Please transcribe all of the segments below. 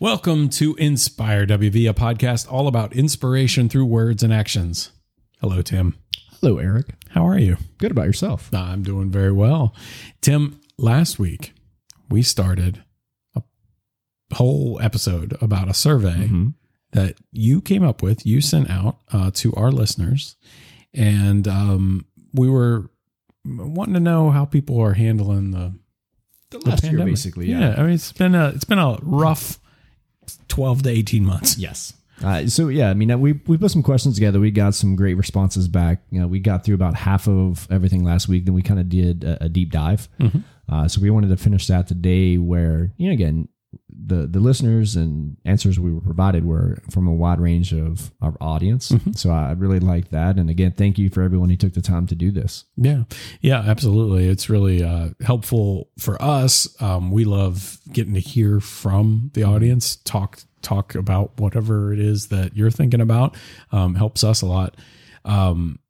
Welcome to Inspire WV, a podcast all about inspiration through words and actions. Hello, Tim. Hello, Eric. How are you? Good about yourself. I'm doing very well. Tim, last week we started a whole episode about a survey Mhm. that you came up with, you sent out uh, to our listeners. And um, we were wanting to know how people are handling the, The the year, pandemic. basically. Yeah. I mean, it's been a it's been a rough twelve to eighteen months. Yes. Uh, so yeah, I mean, we we put some questions together. We got some great responses back. You know, we got through about half of everything last week. Then we kind of did a, a deep dive. Mhm. Uh, so we wanted to finish that today, where you know, again, the the listeners and answers we were provided were from a wide range of our audience. So I really like that. And again, thank you for everyone who took the time to do this. Yeah, yeah, absolutely. It's really uh, helpful for us. Um, we love getting to hear from the audience, talk talk about whatever it is that you're thinking about. Um, helps us a lot. Um,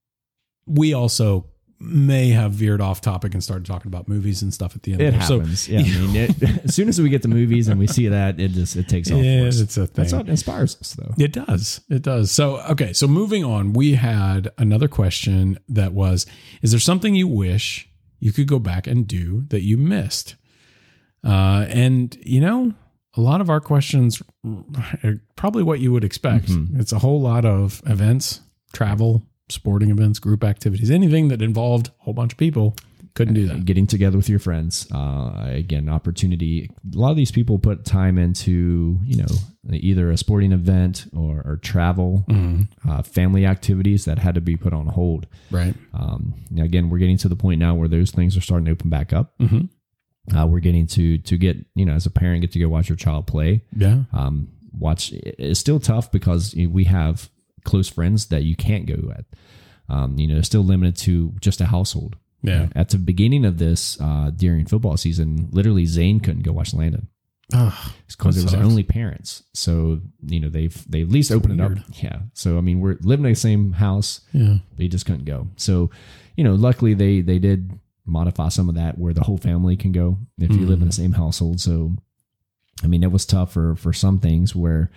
we also may have veered off topic and started talking about movies and stuff at the end. It there. So, happens. yeah, I mean, it, as soon as we get to movies and we see that, it just it takes off. yeah, it's a thing. That's what inspires us, though. It does. It does. So, okay. So, moving on, we had another question that was Is there something you wish you could go back and do that you missed? Uh, and, you know, a lot of our questions are probably what you would expect. Mhm. It's a whole lot of events, travel, sporting events, group activities, anything that involved a whole bunch of people. Couldn't do that. getting together with your friends uh, again opportunity a lot of these people put time into you know either a sporting event or, or travel Mhm. uh, family activities that had to be put on hold Right. um, now again we're getting to the point now where those things are starting to open back up hmm uh, we're getting to to get you know as a parent get to go watch your child play Yeah. um, watch it's still tough because we have close friends that you can't go at um, you know still limited to just a household Yeah. at the beginning of this uh, during football season, literally Zane couldn't go watch Landon Oh, because it was sucks. only parents. So you know they've they at least opened weird. it up. Yeah. So I mean we're living in the same house, yeah. he just couldn't go. So you know luckily they they did modify some of that where the whole family can go if you live in the Mm. same household. So I mean it was tough for for some things where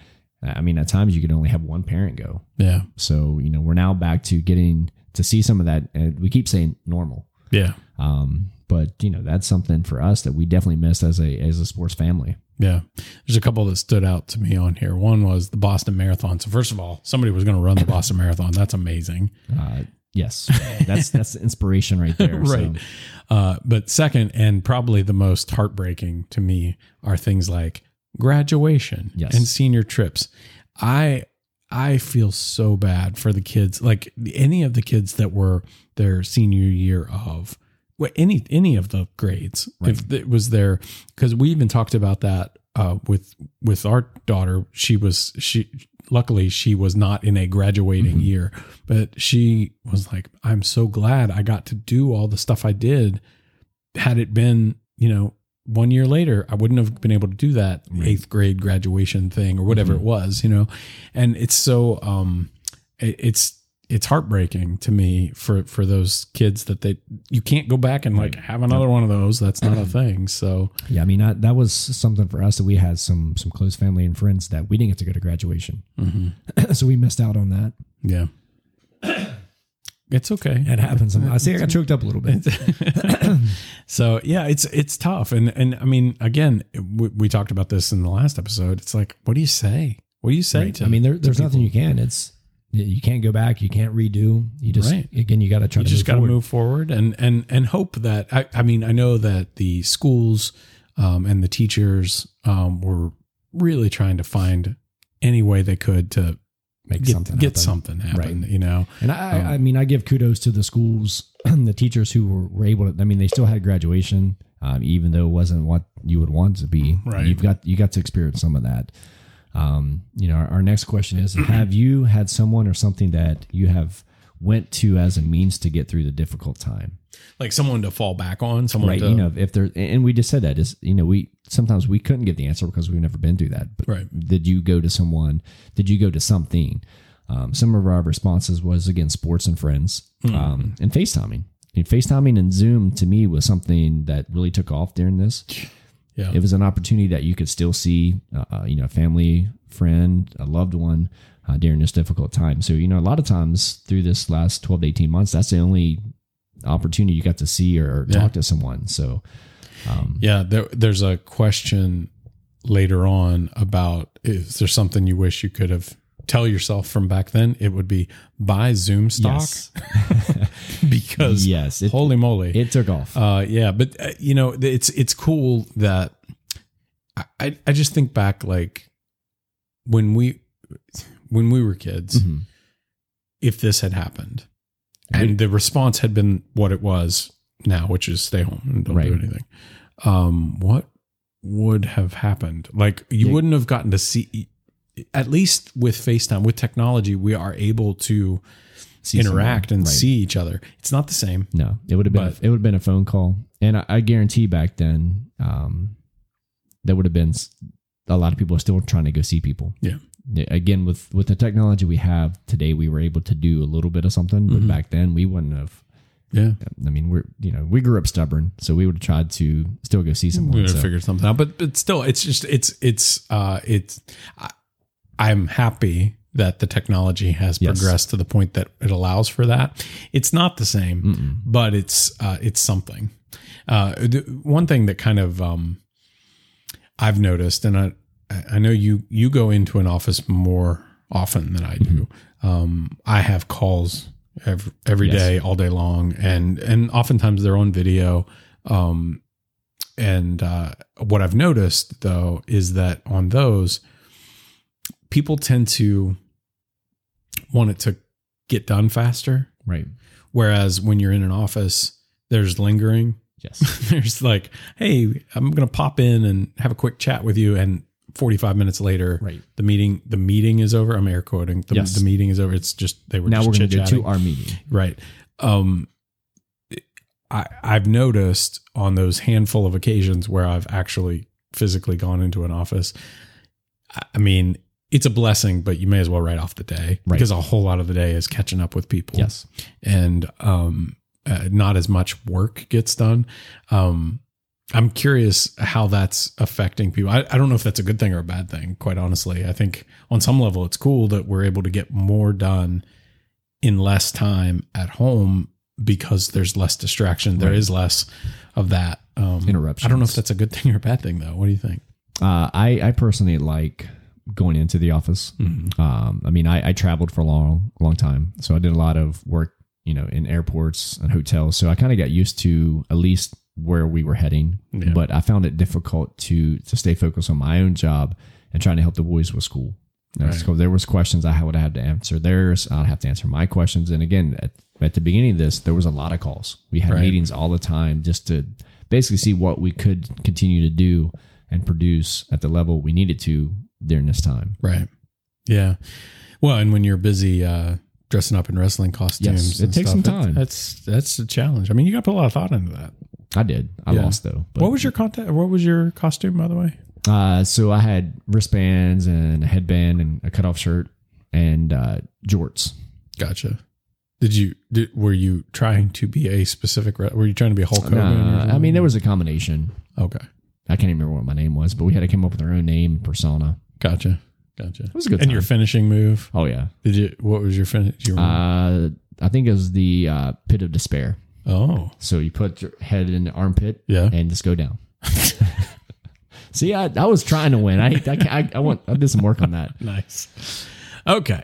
I mean at times you could only have one parent go. Yeah. So you know we're now back to getting to see some of that. And we keep saying normal. Yeah. Um, but you know, that's something for us that we definitely missed as a as a sports family. Yeah. There's a couple that stood out to me on here. One was the Boston Marathon. So first of all, somebody was going to run the Boston Marathon. That's amazing. Uh, yes, that's that's the inspiration right there. right. So, Uh, but second, and probably the most heartbreaking to me are things like graduation Yes. and senior trips. I I feel so bad for the kids, like any of the kids that were their senior year of well, any any of the grades. If it was there, because we even talked about that uh, with with our daughter. She was she luckily she was not in a graduating Mhm. year, but she was like, I'm so glad I got to do all the stuff I did. Had it been, you know, one year later, I wouldn't have been able to do that Right. eighth grade graduation thing or whatever Mhm. it was, you know. And it's so um it, it's it's heartbreaking to me for for those kids that they you can't go back and like have another one of those. That's not a thing. So yeah, I mean I, that was something for us that we had some some close family and friends that we didn't get to go to graduation, so we missed out on that. yeah. It's okay. It happens. I see I got choked up a little bit. so yeah, it's it's tough, and and I mean, again, we, we talked about this in the last episode. It's like, what do you say? What do you say Right. to? I mean, there, there's nothing you can. It's you can't go back. You can't redo. You just Right. again you got to try You just got to move forward and and and hope that. I, I mean, I know that the schools um, and the teachers um, were really trying to find any way they could to Make get, something get happen. something happen. You know, And I, Um, I mean, I give kudos to the schools, and the teachers who were, were able to. I mean, they still had graduation, um, even though it wasn't what you would want to be. Right. You've got you got to experience some of that. Um, you know, our, our next question is: Have you had someone or something that you have went to as a means to get through the difficult time? like someone to fall back on. Someone right. to, You know, if there, and we just said that is, you know, we sometimes we couldn't give the answer because we've never been through that. But Right. did you go to someone? Did you go to something? Um, some of our responses was again sports and friends, um, and FaceTiming. And FaceTiming and Zoom to me was something that really took off during this. Yeah. It was an opportunity that you could still see, uh, you know, a family, friend, a loved one uh, during this difficult time. So, you know, a lot of times through this last 12 to 18 months, that's the only opportunity you got to see or Yeah. talk to someone. So, um, Yeah, there, there's a question later on about is there something you wish you could have tell yourself from back then? It would be buy Zoom stock yes, because yes, it, holy moly, it took off. Uh, yeah, but uh, you know, it's it's cool that I- I I just think back like when we when we were kids, Mhm. if this had happened and the response had been what it was now, which is stay home and don't do anything, um, what would have happened? Like you Yeah. wouldn't have gotten to see. At least with FaceTime, with technology, we are able to See interact someone. and Right. see each other. It's not the same. No, it would have been But- it would have been a phone call, and I, I guarantee back then, um, there would have been a lot of people are still trying to go see people. Yeah. Again, with with the technology we have today, we were able to do a little bit of something, but Mhm. back then we wouldn't have. Yeah. I mean, we're you know we grew up stubborn, so we would have tried to still go see someone. we would have so- figured something out but but still it's just it's it's uh it's I, i'm happy that the technology has Yes. progressed to the point that it allows for that it's not the same Mm-mm. but it's uh it's something uh the, one thing that kind of um i've noticed and i i know you you go into an office more often than i do um i have calls every, every Yes. day, all day long and and oftentimes they're on video um and uh, what I've noticed though is that on those, people tend to want it to get done faster. Right. Whereas when you're in an office, there's lingering. Yes. there's like, hey, I'm gonna pop in and have a quick chat with you, and 45 minutes later, right. the meeting the meeting is over. I'm air quoting. The, Yes. the meeting is over. It's just they were Now just we're going to to our meeting. Right. Um, I I've noticed on those handful of occasions where I've actually physically gone into an office. I- I mean, it's a blessing, but you may as well write off the day Right. because a whole lot of the day is catching up with people. Yes. and um, uh, not as much work gets done. Um, I'm curious how that's affecting people. I, I don't know if that's a good thing or a bad thing, quite honestly. I think on some level it's cool that we're able to get more done in less time at home because there's less distraction. There Right. is less of that. Um, Interruptions. I don't know if that's a good thing or a bad thing, though. What do you think? Uh, I I personally like going into the office. Um, I mean, I, I traveled for a long, long time, so I did a lot of work, you know, in airports and hotels. So I kind of got used to at least where we were heading. Yeah. But I found it difficult to to stay focused on my own job and trying to help the boys with school. Right. So there was questions I would have to answer theirs. I'd have to answer my questions. And again, at, at the beginning of this, there was a lot of calls. We had Right. meetings all the time just to basically see what we could continue to do and produce at the level we needed to during this time. Right. Yeah. Well, and when you're busy uh, dressing up in wrestling costumes, Yes, it takes stuff, some time. That's that's a challenge. I mean, you got to put a lot of thought into that. I did. I Yeah. lost though. But, what was your contact? What was your costume, by the way? Uh, so I had wristbands and a headband and a cutoff shirt and uh, jorts. Gotcha. Did you? Did, were you trying to be a specific? Were you trying to be a Hulk Hogan? I mean, there was a combination. Okay. I can't even remember what my name was, but we had to come up with our own name persona. Gotcha. Gotcha. It was a good And your finishing move? Oh yeah. Did you? What was your finish? You? Uh, I think it was the uh, pit of despair. Oh, So you put your head in the armpit yeah. and just go down. See, I, I was trying to win. I, I, I, I want I did some work on that. Nice. Okay.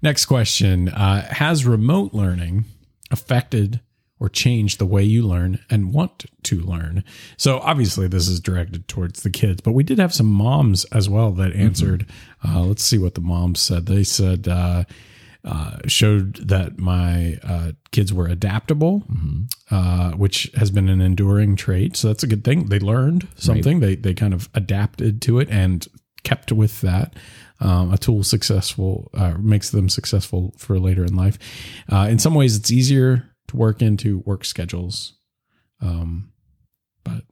Next question. Uh, has remote learning affected or changed the way you learn and want to learn? So, obviously, this is directed towards the kids, but we did have some moms as well that answered. Uh, let's see what the moms said. They said, uh, uh, showed that my uh, kids were adaptable, uh, which has been an enduring trait. So that's a good thing. They learned something. They they kind of adapted to it and kept with that. Um, a tool successful uh, makes them successful for later in life. Uh, in some ways, it's easier to work into work schedules, um, but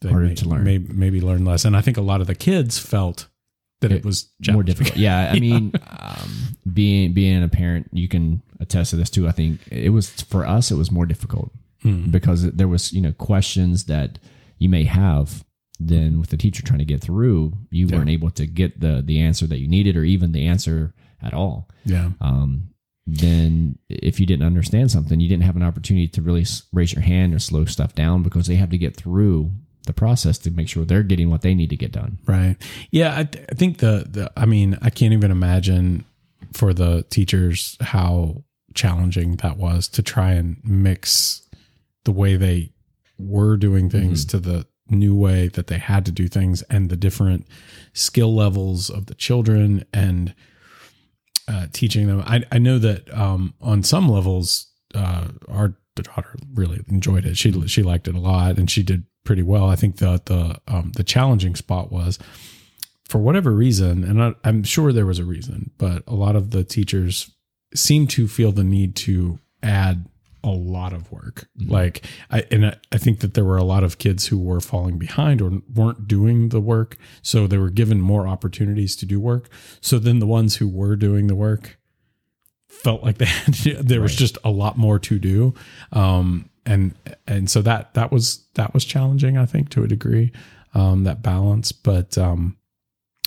they Harder may, to learn. May, maybe learn less. And I think a lot of the kids felt that it, It- was more difficult. Yeah, I mean, um, being being a parent, you can attest to this too. I think it was for us, it was more difficult Hmm. because there was you know questions that you may have then with the teacher trying to get through, you Yeah. weren't able to get the the answer that you needed, or even the answer at all. Yeah. Um, then if you didn't understand something, you didn't have an opportunity to really raise your hand or slow stuff down because they have to get through the process to make sure they're getting what they need to get done. Right. Yeah. I, th- I think the, the, I mean, I can't even imagine for the teachers how challenging that was to try and mix the way they were doing things to the new way that they had to do things and the different skill levels of the children and uh, teaching them. I, I know that um, on some levels, uh, our daughter really enjoyed it. She she liked it a lot, and she did pretty well. I think the the um, the challenging spot was for whatever reason, and I, I'm sure there was a reason, but a lot of the teachers seemed to feel the need to add a lot of work. Like I and I, I think that there were a lot of kids who were falling behind or weren't doing the work, so they were given more opportunities to do work. So then the ones who were doing the work felt like they had to, there was just a lot more to do. Um and and so that that was that was challenging I think to a degree um that balance but um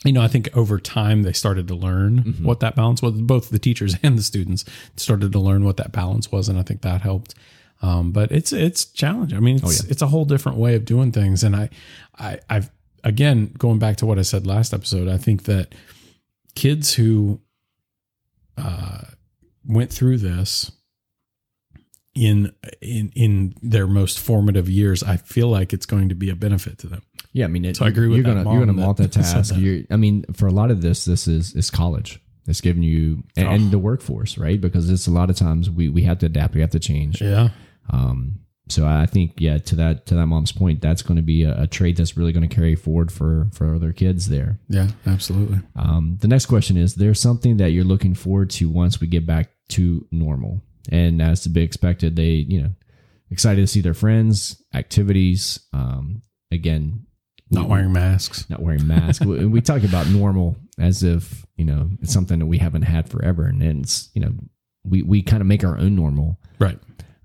you know, I think over time they started to learn Mhm. what that balance was. Both the teachers and the students started to learn what that balance was, and I think that helped. Um, but it's it's challenging. I mean, it's Oh, yeah. it's a whole different way of doing things, and I, I I've again going back to what I said last episode. I think that kids who uh, went through this in in in their most formative years, I feel like it's going to be a benefit to them. Yeah, I mean, it, So I agree with you're that gonna you're that said multitask. You're, I mean, for a lot of this, this is is college. It's giving you and, Oh. and the workforce, right? Because it's a lot of times we we have to adapt, we have to change. Yeah, Um, so I think, yeah, to that to that mom's point, that's going to be a, a trait that's really going to carry forward for for other kids there. yeah, absolutely. Um, the next question is: There's something that you're looking forward to once we get back to normal, and as to be expected, they you know excited to see their friends, activities. Um, again, Not wearing masks. not wearing masks. we, we talk about normal as if you know it's something that we haven't had forever, and it's you know we we kind of make our own normal. Right.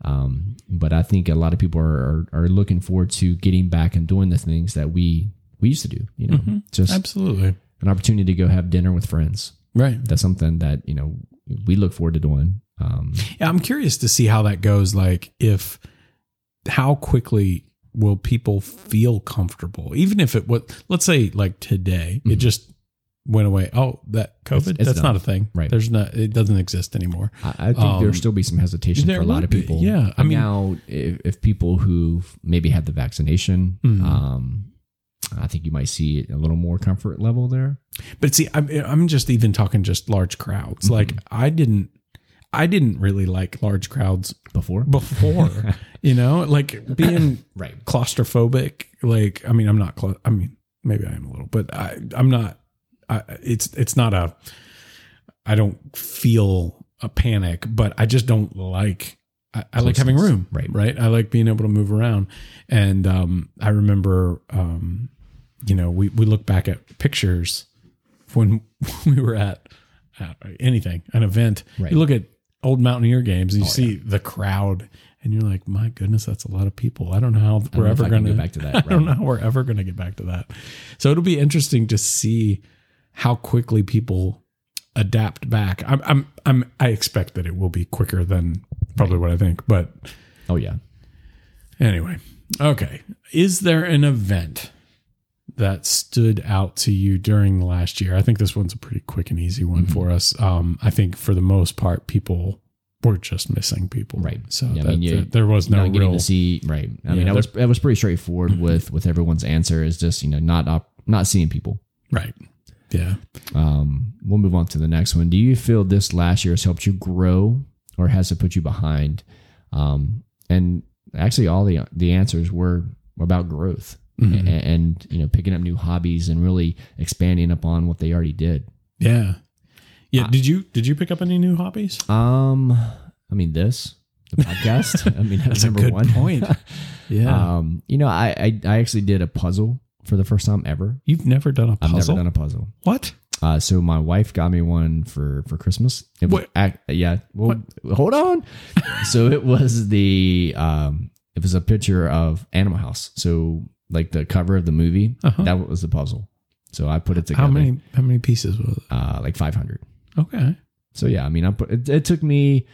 Um, but I think a lot of people are, are are looking forward to getting back and doing the things that we we used to do. You know, Mhm. just Absolutely. an opportunity to go have dinner with friends. Right. That's something that you know we look forward to doing. Um, Yeah, I'm curious to see how that goes. Like, if how quickly will people feel comfortable, even if it what let's say like today it Mhm. just went away. Oh, that COVID, It's- it's that's done. not a thing. Right. There's not. It doesn't exist anymore. I, I think Um, there'll still be some hesitation for a lot of be, people. yeah. I mean- now if, if people who maybe had the vaccination, Mhm. um, I think you might see a little more comfort level there. But see, I'm I'm just even talking just large crowds. Mhm. Like I didn't. I didn't really like large crowds Before, before, you know, like being right? claustrophobic. Like, I mean, I'm not. Cla- I mean, maybe I am a little, but I, I'm not. I, it's it's not a. I don't feel a panic, but I just don't like. I, I like having room, Right. Right. I like being able to move around, and um, I remember, um, you know, we we look back at pictures when we were at uh, anything, an event. Right. You look at old Mountaineer games and you Oh, see the crowd, and you're like, my goodness, that's a lot of people. I don't know how we're ever going to get back to that, I don't know how we're ever going to get back to that. So it'll be interesting to see how quickly people adapt back. I'm, I'm, I'm, I expect that it will be quicker than probably what I think. But Oh yeah. anyway, okay. Is there an event that stood out to you during the last year? I think this one's a pretty quick and easy one Mhm. for us. Um, I think for the most part, people were just missing people. Right. So Yeah, I mean, you- that- there was no real. to see right. I Yeah, mean, that was that was pretty straightforward with with everyone's answer is just you know not op, not seeing people. right. Yeah. Um, we'll move on to the next one. Do you feel this last year has helped you grow, or has it put you behind? Um, and actually, all the the answers were about growth Mhm. and, and you know picking up new hobbies and really expanding upon what they already did. Yeah. Yeah. Did you did you pick up any new hobbies? Um, I mean this the podcast. I mean that's, That's a number good one point. Yeah. Um, you know, I, I I actually did a puzzle for the first time ever. You've never done a puzzle? I've never done a puzzle. what? Uh, so my wife got me one for for Christmas. It was What? ac- yeah. Well, hold on. so it was the um, it was a picture of Animal House. So like the cover of the movie. Uh-huh. That was the puzzle. So I put it together. How many how many pieces was it? Uh, like 500. Okay. So yeah, I mean, I put it, it took me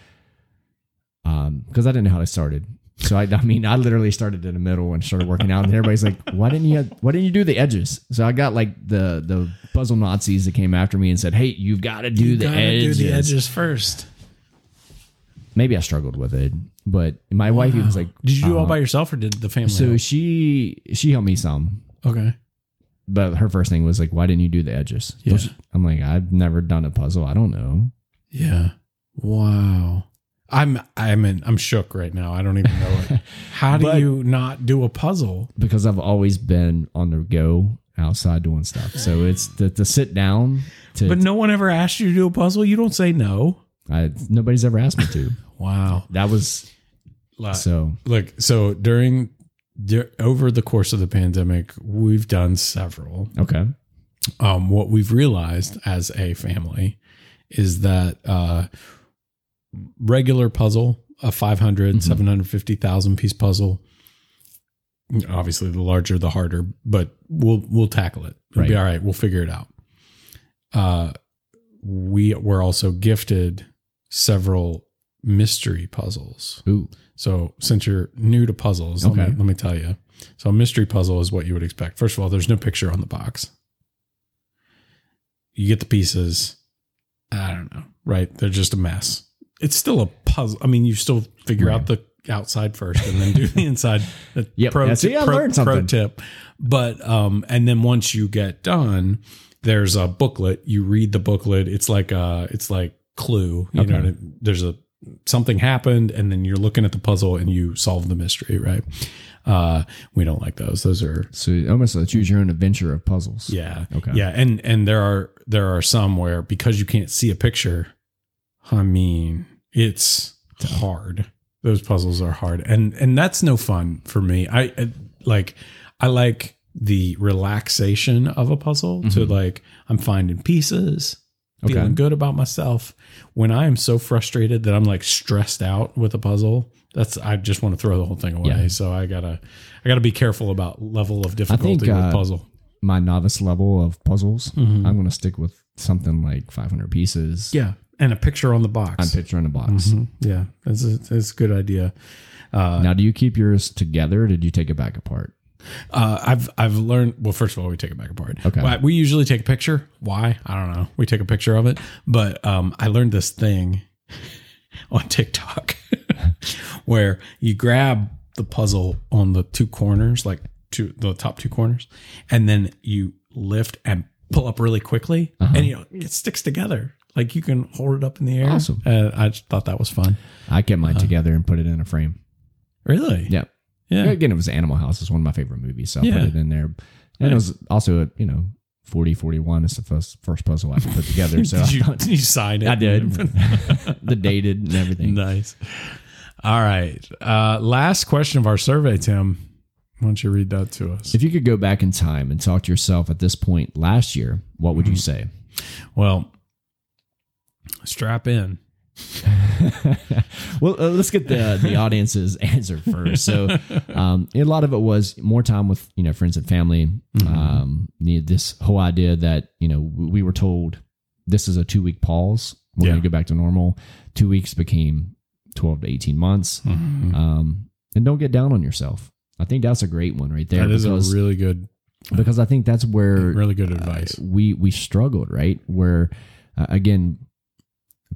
um because I didn't know how I started. So I, I mean, I literally started in the middle and started working out, and everybody's like, "Why didn't you? Why didn't you do the edges?" So I got like the the puzzle Nazis that came after me and said, "Hey, you've got to do the edges." Do the edges first. Maybe I struggled with it, but my wife was like, Did you do it all uh, by yourself or did the family? So help? she she helped me some, okay. but her first thing was like, "Why didn't you do the edges?" Yeah. I'm like, "I've never done a puzzle. I don't know." Yeah. Wow. I'm I'm in, I'm shook right now. I don't even know it. How do But- you not do a puzzle? because I've always been on the go outside doing stuff. So it's the to sit down to But no one ever asked you to do a puzzle. You don't say no. I, nobody's ever asked me to. Wow. That was so look, so during dur- over the course of the pandemic, we've done several. okay. um, what we've realized as a family is that uh, regular puzzle, a 500, Mhm. 750,000 piece puzzle, obviously the larger, the harder, but we'll, we'll tackle it. It'll be all right. We'll figure it out. Uh, we were also gifted several mystery puzzles. Ooh. So since you're new to puzzles, let, me, let me tell you. So a mystery puzzle is what you would expect. First of all, there's no picture on the box. You get the pieces. I don't know, right? They're just a mess. It's still a puzzle. I mean, you still figure Right. out the outside first and then do the inside. The Yep. Pro, Yeah, see, I pro, learned pro tip. But um, and then once you get done, there's a booklet. You read the booklet. It's like uh it's like Clue. You know, Okay. what I- there's a something happened, and then you're looking at the puzzle and you solve the mystery. Right? Uh, we don't like those. Those are So almost a choose your own adventure of puzzles. yeah. Okay. Yeah, and and there are there are some where because you can't see a picture, I mean, it's hard. Those puzzles are hard. And and that's no fun for me. I, I like I like the relaxation of a puzzle to Mhm. like I'm finding pieces, Okay. feeling good about myself. When I am so frustrated that I'm like stressed out with a puzzle, that's I just want to throw the whole thing away. Yeah. So I gotta I gotta be careful about level of difficulty think, uh, with puzzle. My novice level of puzzles, Mhm. I'm going to stick with something like 500 pieces. Yeah, and a picture on the box. A picture on the box. Mhm. Yeah, that's a, that's a good idea. Uh, Now, do you keep yours together or did you take it back apart? Uh, I've I've learned. Well, first of all, we take it back apart. Okay. Well, we usually take a picture. Why? I don't know. We take a picture of it. But um, I learned this thing on TikTok where you grab the puzzle on the two corners, like two the top two corners, and then you lift and pull up really quickly, Uh-huh. and you know it sticks together. Like you can hold it up in the air. Awesome. Uh, I just thought that was fun. I get mine together and put it in a frame. Really? Yeah. Yeah. Again, it was Animal House. It's one of my favorite movies. So I Yeah. put it in there. And it was also, a, you know, 40, 41 is the first, first puzzle I put together. So you, thought- you sign it? I did. the dated and everything. nice. All right. Uh, last question of our survey, Tim. Why don't you read that to us? If you could go back in time and talk to yourself at this point last year, what would you say? Well, strap in. Well, uh, let's get the the audience's answer first. So, um, a lot of it was more time with you know friends and family. Um, the- this whole idea that you know we were told this is a two week pause. We're Yeah. going to go back to normal. Two weeks became twelve to eighteen months. Um, and don't get down on yourself. I think that's a great one right there That is a because really good, because I think that's where really good uh, advice. we we struggled right where uh, again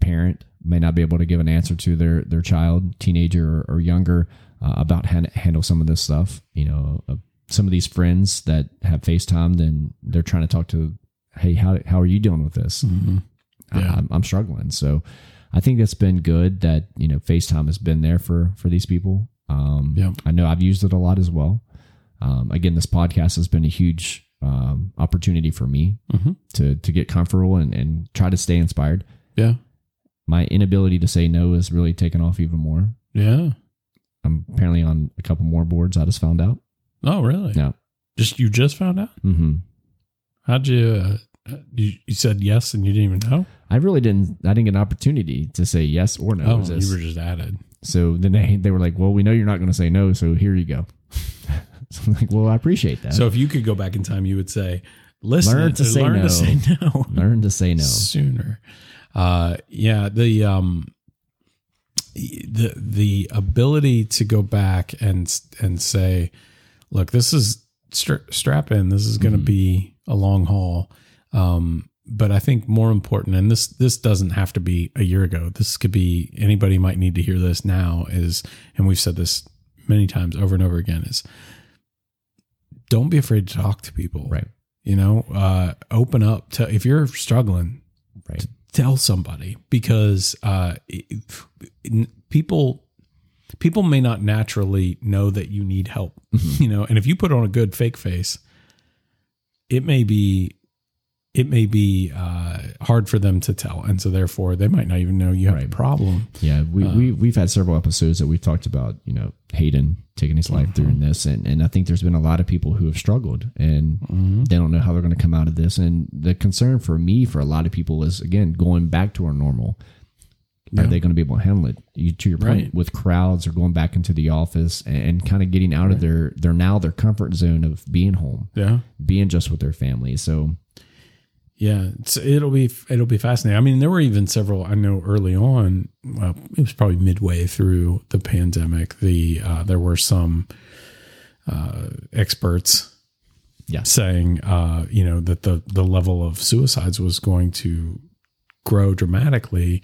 parent may not be able to give an answer to their their child teenager or, or younger uh, about how to handle some of this stuff you know uh, some of these friends that have facetimed and they're trying to talk to hey how, how are you dealing with this Mhm. I- Yeah. I'm, I'm struggling so i think it's been good that you know facetime has been there for for these people um Yeah. i know i've used it a lot as well um again this podcast has been a huge um opportunity for me Mhm. to to get comfortable and, and try to stay inspired. Yeah. My inability to say no is really taken off even more. Yeah. I'm apparently on a couple more boards. I just found out. Oh, really? Yeah. Just you just found out? Mm-hmm. How'd you? Uh, you, you said yes and you didn't even know. I really didn't. I didn't get an opportunity to say yes or no. oh, you were just added. so then they they were like, "Well, we know you're not going to say no, so here you go." So I'm like, well, I appreciate that. So if you could go back in time, you would say, listen, Learn to say learn no. to say no learn to say no. sooner. Uh, yeah, the um, the the ability to go back and and say, look, this is stra- strap in. This is going to Mhm. be a long haul. Um, but I think more important, and this this doesn't have to be a year ago. This could be anybody might need to hear this now. Is and we've said this many times over and over again. Is don't be afraid to talk to people. Right. You know, uh, open up to if you're struggling, Right. Tell somebody because uh, people people may not naturally know that you need help. Mm-hmm. You know, and if you put on a good fake face, it may be it may be uh, hard for them to tell, and so therefore they might not even know you have a problem. Yeah, we, Uh, we we've had several episodes that we've talked about, you know, Hayden taking his life during this, and and I think there's been a lot of people who have struggled and they don't know how they're going to come out of this. And the concern for me, for a lot of people, is again going back to our normal. Are they going to be able to handle it? You, to your point, Right. with crowds or going back into the office and, and kind of getting out of their their now their comfort zone of being home, Yeah. being just with their family. So Yeah, it's, it'll be it'll be fascinating. I mean, there were even several I know early on. Well, it was probably midway through the pandemic. The uh, there were some uh, experts Yeah. saying, uh, you know, that the the level of suicides was going to grow dramatically,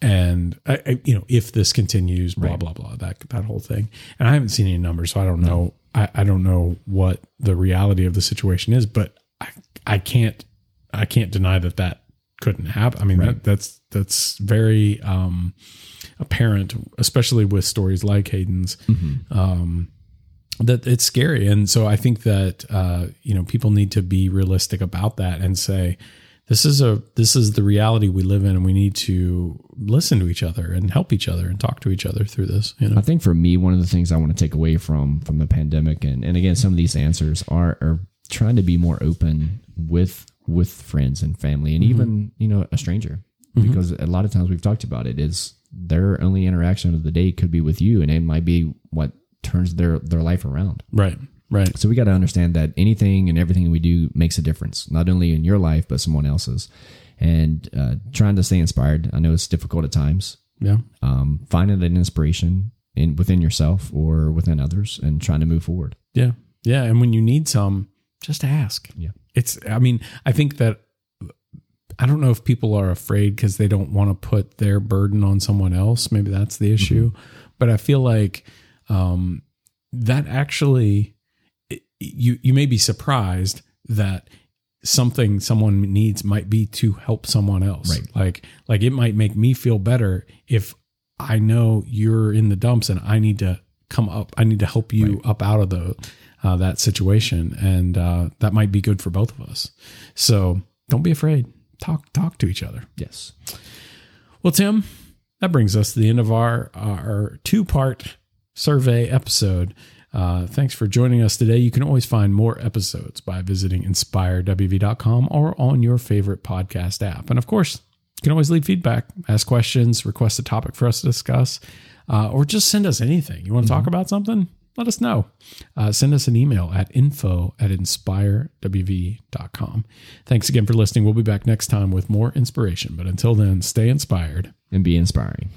and I, I, you know, if this continues, blah Right. blah blah, that that whole thing. And I haven't seen any numbers, so I don't know. I, I don't know what the reality of the situation is, but I I can't I can't deny that that couldn't happen. I mean, Right. that, that's that's very um, apparent, especially with stories like Hayden's um, that it's scary. And so I think that uh, you know people need to be realistic about that and say this is a this is the reality we live in, and we need to listen to each other and help each other and talk to each other through this. You know, I think for me, one of the things I want to take away from from the pandemic, and and again, some of these answers are are trying to be more open with with friends and family, and even you know a stranger, because a lot of times we've talked about it is their only interaction of the day could be with you, and it might be what turns their their life around. right, right, So we got to understand that anything and everything we do makes a difference, not only in your life but someone else's. And uh, trying to stay inspired, I know it's difficult at times, yeah, um, finding an inspiration in within yourself or within others and trying to move forward. yeah, yeah. And when you need some, just ask. Yeah. It's. I mean, I think that. I don't know if people are afraid because they don't want to put their burden on someone else. Maybe that's the issue. But I feel like um, that actually, it- you you may be surprised that something someone needs might be to help someone else. Right. Like like it might make me feel better if I know you're in the dumps and I need to come up. I need to help you Right. up out of the uh, that situation, and uh, that might be good for both of us. So don't be afraid. Talk talk to each other. Yes. Well, Tim, that brings us to the end of our our two part survey episode. Uh, thanks for joining us today. You can always find more episodes by visiting inspirewv.com or on your favorite podcast app. And of course, you can always leave feedback, ask questions, request a topic for us to discuss, uh, or just send us anything. You want to talk about something? Let us know. Uh, send us an email at info at inspirewv.com. Thanks again for listening. We'll be back next time with more inspiration. But until then, stay inspired And be inspiring.